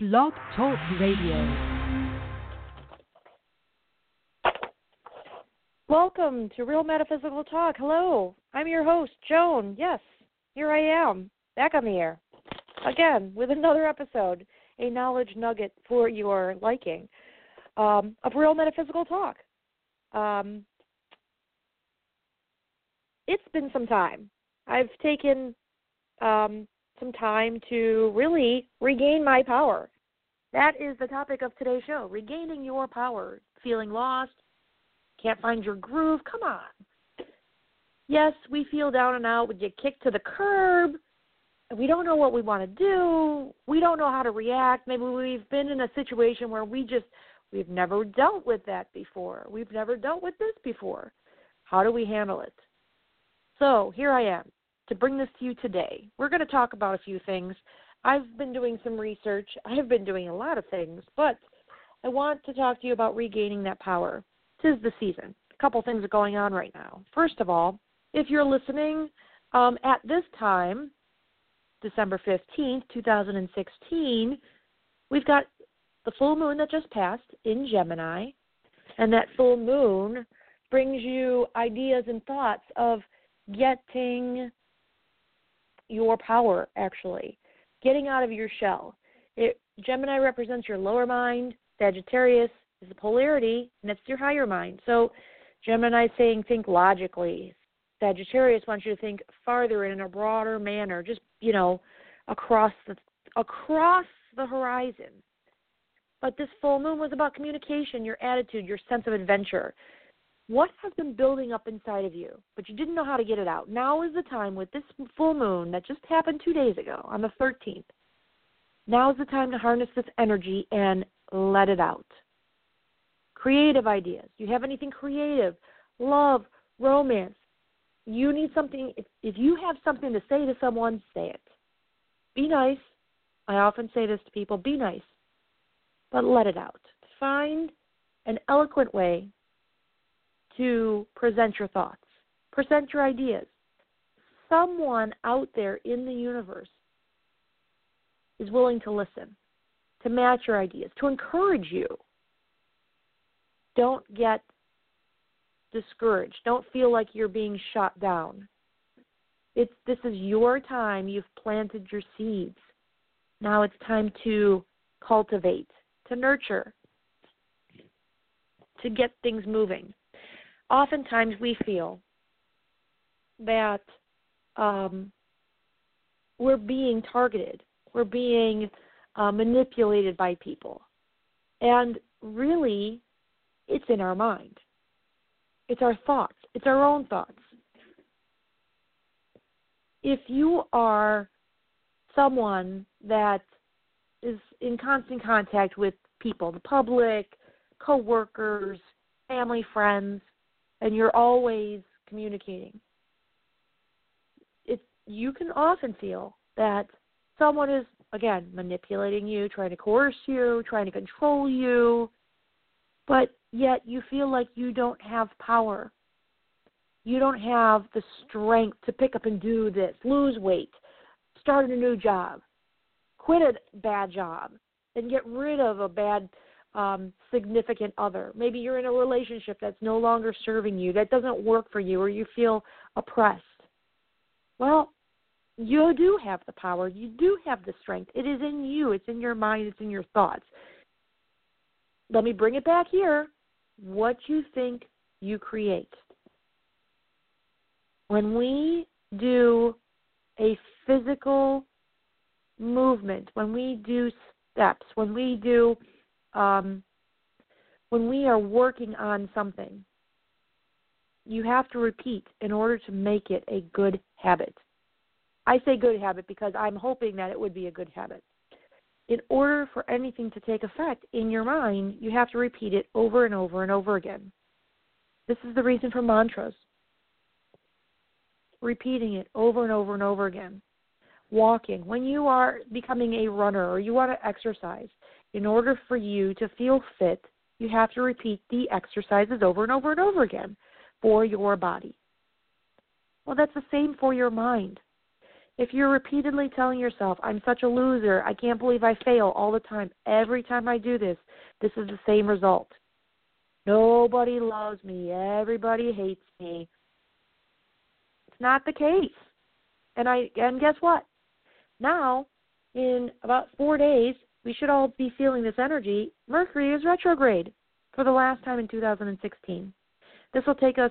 Blog Talk Radio. Welcome to Real Metaphysical Talk. Hello, I'm your host, Joan. Yes, here I am, back on the air. Again, with another episode, a knowledge nugget for your liking um, of Real Metaphysical Talk. Um, it's been some time. I've taken um, some time to really regain my power. That is the topic of today's show regaining your power. Feeling lost, can't find your groove. Come on. Yes, we feel down and out. We get kicked to the curb. We don't know what we want to do. We don't know how to react. Maybe we've been in a situation where we just, we've never dealt with that before. We've never dealt with this before. How do we handle it? So here I am to bring this to you today. We're going to talk about a few things. I've been doing some research. I have been doing a lot of things, but I want to talk to you about regaining that power. Tis the season. A couple things are going on right now. First of all, if you're listening um, at this time, December 15th, 2016, we've got the full moon that just passed in Gemini, and that full moon brings you ideas and thoughts of getting your power actually. Getting out of your shell. It gemini represents your lower mind sagittarius is the polarity and it's your higher mind. So gemini saying think logically. Sagittarius wants you to think farther and in a broader manner just you know across the across the horizon. But this full moon was about communication your attitude your sense of adventure what has been building up inside of you, but you didn't know how to get it out. Now is the time with this full moon that just happened two days ago on the 13th. Now is the time to harness this energy and let it out. Creative ideas. You have anything creative, love, romance. You need something. If, if you have something to say to someone, say it. Be nice. I often say this to people be nice, but let it out. Find an eloquent way to present your thoughts, present your ideas. Someone out there in the universe is willing to listen, to match your ideas, to encourage you. Don't get discouraged. Don't feel like you're being shot down. It's this is your time. You've planted your seeds. Now it's time to cultivate, to nurture, to get things moving oftentimes we feel that um, we're being targeted, we're being uh, manipulated by people. And really, it's in our mind. It's our thoughts, it's our own thoughts. If you are someone that is in constant contact with people, the public, coworkers, family, friends, and you're always communicating. It you can often feel that someone is again manipulating you, trying to coerce you, trying to control you, but yet you feel like you don't have power. You don't have the strength to pick up and do this, lose weight, start a new job, quit a bad job, and get rid of a bad um, significant other. Maybe you're in a relationship that's no longer serving you, that doesn't work for you, or you feel oppressed. Well, you do have the power. You do have the strength. It is in you, it's in your mind, it's in your thoughts. Let me bring it back here. What you think, you create. When we do a physical movement, when we do steps, when we do um, when we are working on something, you have to repeat in order to make it a good habit. I say good habit because I'm hoping that it would be a good habit. In order for anything to take effect in your mind, you have to repeat it over and over and over again. This is the reason for mantras. Repeating it over and over and over again. Walking. When you are becoming a runner or you want to exercise, in order for you to feel fit, you have to repeat the exercises over and over and over again for your body. Well, that's the same for your mind. If you're repeatedly telling yourself, I'm such a loser, I can't believe I fail all the time, every time I do this, this is the same result. Nobody loves me, everybody hates me. It's not the case. And I and guess what? Now, in about 4 days, we should all be feeling this energy. Mercury is retrograde for the last time in 2016. This will take us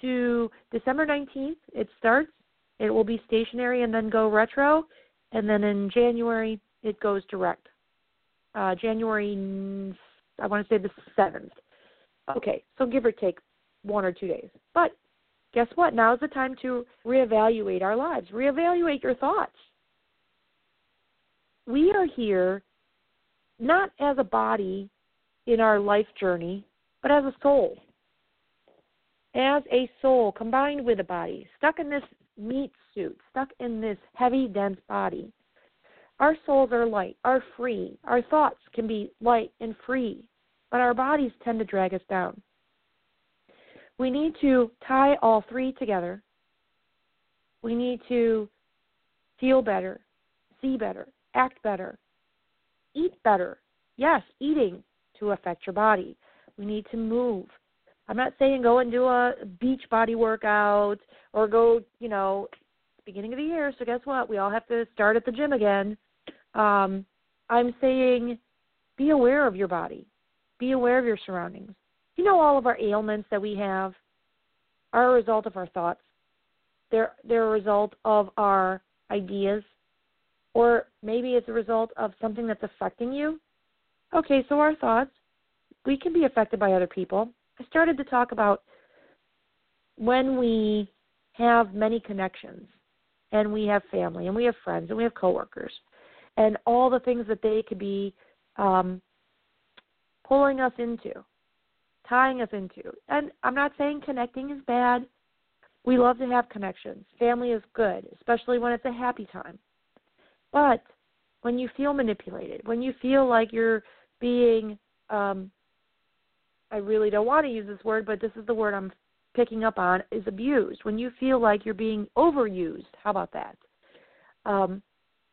to December 19th. It starts it will be stationary and then go retro, and then in January it goes direct. Uh, January, I want to say the seventh. Okay, so give or take one or two days. But guess what? Now is the time to reevaluate our lives. Reevaluate your thoughts. We are here not as a body in our life journey, but as a soul. As a soul combined with a body, stuck in this meat suit, stuck in this heavy, dense body. Our souls are light, are free. Our thoughts can be light and free, but our bodies tend to drag us down. We need to tie all three together. We need to feel better, see better, act better, eat better. Yes, eating to affect your body. We need to move. I'm not saying go and do a beach body workout or go, you know, beginning of the year, so guess what? We all have to start at the gym again. Um, I'm saying be aware of your body. Be aware of your surroundings. You know all of our ailments that we have are a result of our thoughts. They're they're a result of our ideas. Or maybe it's a result of something that's affecting you. Okay, so our thoughts, we can be affected by other people. I started to talk about when we have many connections and we have family and we have friends and we have coworkers and all the things that they could be um, pulling us into, tying us into. And I'm not saying connecting is bad. We love to have connections. Family is good, especially when it's a happy time. But when you feel manipulated, when you feel like you're being um, I really don't want to use this word, but this is the word I'm picking up on is abused. When you feel like you're being overused, how about that? Um,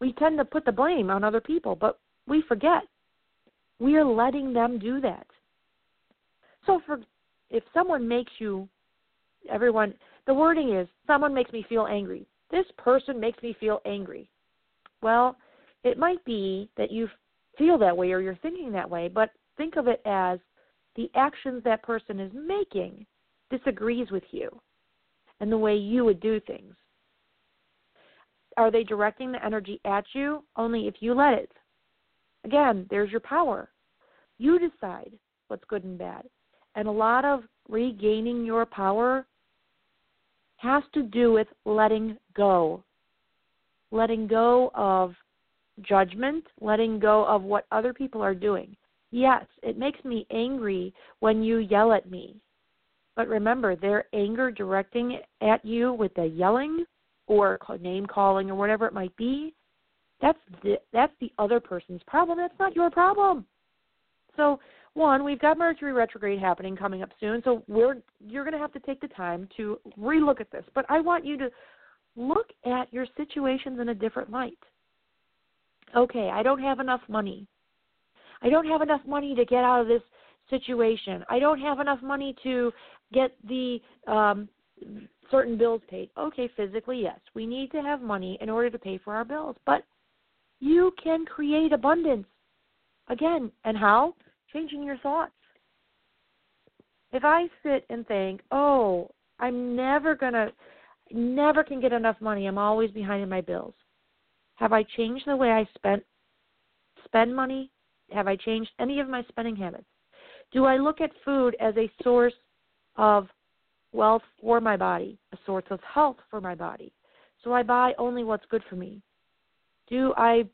we tend to put the blame on other people, but we forget we are letting them do that. So for if someone makes you everyone the wording is someone makes me feel angry. This person makes me feel angry. Well, it might be that you feel that way or you're thinking that way, but think of it as the actions that person is making disagrees with you and the way you would do things. Are they directing the energy at you? Only if you let it. Again, there's your power. You decide what's good and bad. And a lot of regaining your power has to do with letting go. Letting go of judgment, letting go of what other people are doing. Yes, it makes me angry when you yell at me. But remember, their anger directing at you with the yelling or name calling or whatever it might be, that's the, that's the other person's problem. That's not your problem. So, one, we've got Mercury retrograde happening coming up soon, so we're you're going to have to take the time to relook at this. But I want you to look at your situations in a different light. Okay, I don't have enough money. I don't have enough money to get out of this situation. I don't have enough money to get the um, certain bills paid. Okay, physically, yes. We need to have money in order to pay for our bills. But you can create abundance. Again, and how? Changing your thoughts. If I sit and think, oh, I'm never going to, never can get enough money, I'm always behind in my bills. Have I changed the way I spent spend money? Have I changed any of my spending habits? Do I look at food as a source of wealth for my body, a source of health for my body? So I buy only what's good for me. Do I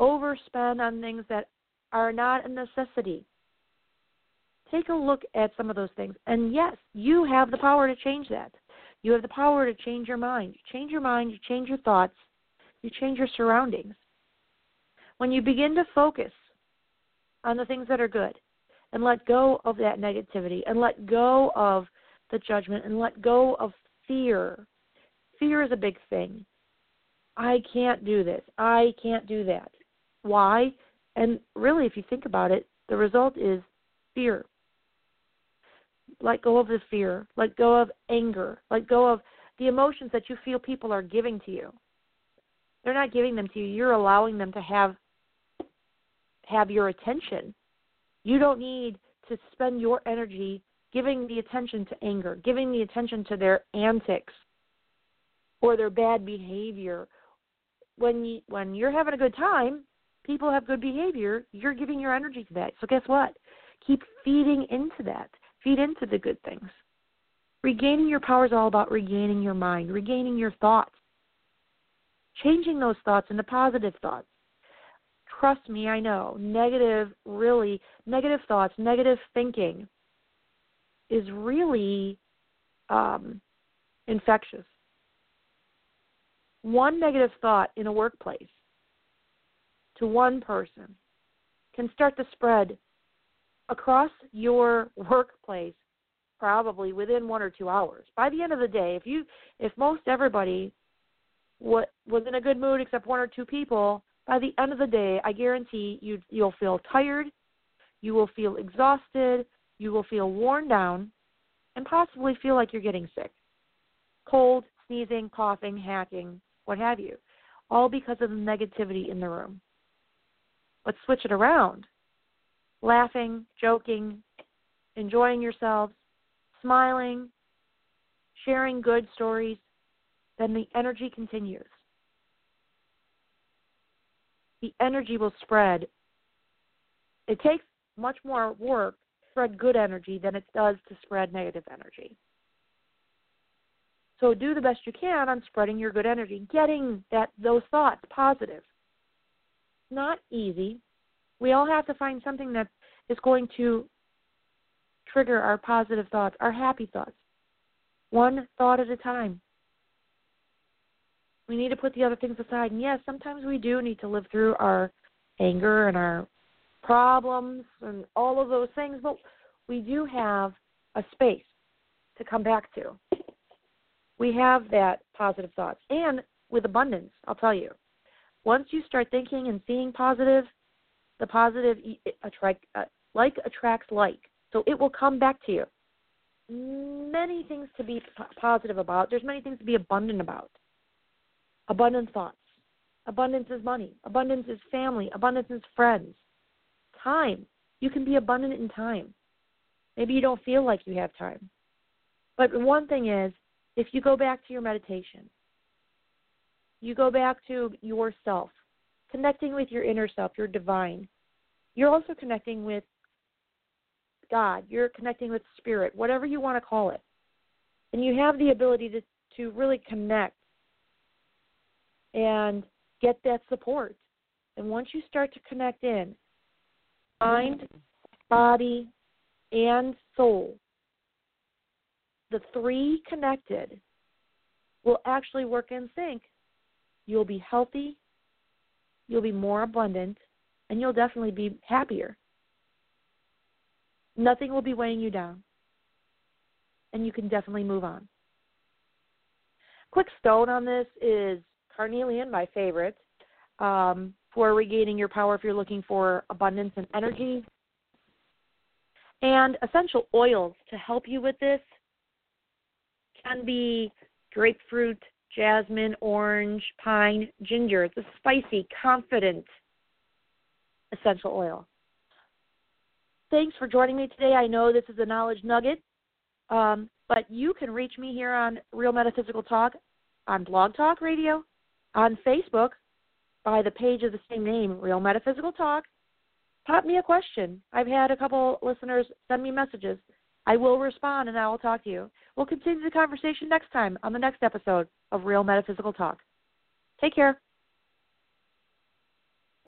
overspend on things that are not a necessity? Take a look at some of those things. And yes, you have the power to change that. You have the power to change your mind. You change your mind, you change your thoughts, you change your surroundings. When you begin to focus on the things that are good and let go of that negativity and let go of the judgment and let go of fear. Fear is a big thing. I can't do this. I can't do that. Why? And really, if you think about it, the result is fear. Let go of the fear. Let go of anger. Let go of the emotions that you feel people are giving to you. They're not giving them to you. You're allowing them to have have your attention. You don't need to spend your energy giving the attention to anger, giving the attention to their antics or their bad behavior. When you when you're having a good time, people have good behavior, you're giving your energy to that. So guess what? Keep feeding into that. Feed into the good things. Regaining your power is all about regaining your mind, regaining your thoughts, changing those thoughts into positive thoughts. Trust me, I know. Negative, really, negative thoughts, negative thinking is really um, infectious. One negative thought in a workplace to one person can start to spread across your workplace probably within one or two hours. By the end of the day, if you if most everybody what was in a good mood except one or two people, by the end of the day, I guarantee you you'll feel tired, you will feel exhausted, you will feel worn down, and possibly feel like you're getting sick. Cold, sneezing, coughing, hacking, what have you. All because of the negativity in the room. Let's switch it around. Laughing, joking, enjoying yourselves, smiling, sharing good stories, then the energy continues. The energy will spread. It takes much more work to spread good energy than it does to spread negative energy. So do the best you can on spreading your good energy, getting that those thoughts positive not easy. We all have to find something that is going to trigger our positive thoughts, our happy thoughts, one thought at a time. We need to put the other things aside. And yes, sometimes we do need to live through our anger and our problems and all of those things, but we do have a space to come back to. We have that positive thoughts. And with abundance, I'll tell you, once you start thinking and seeing positive, the positive attract uh, like attracts like. So it will come back to you. Many things to be p- positive about. There's many things to be abundant about. Abundant thoughts. Abundance is money. Abundance is family. Abundance is friends. Time. You can be abundant in time. Maybe you don't feel like you have time. But one thing is, if you go back to your meditation, you go back to yourself, connecting with your inner self, your divine. You're also connecting with God. You're connecting with spirit, whatever you want to call it. And you have the ability to, to really connect and get that support. And once you start to connect in, mind, body, and soul, the three connected will actually work in sync You'll be healthy, you'll be more abundant, and you'll definitely be happier. Nothing will be weighing you down, and you can definitely move on. Quick stone on this is carnelian, my favorite, um, for regaining your power if you're looking for abundance and energy. And essential oils to help you with this can be grapefruit, jasmine, orange, pine, ginger. It's a spicy, confident essential oil. Thanks for joining me today. I know this is a knowledge nugget, um, but you can reach me here on Real Metaphysical Talk, on Blog Talk Radio, on Facebook by the page of the same name, Real Metaphysical Talk. Pop me a question. I've had a couple listeners send me messages. I will respond and I will talk to you. We'll continue the conversation next time on the next episode of Real Metaphysical Talk. Take care.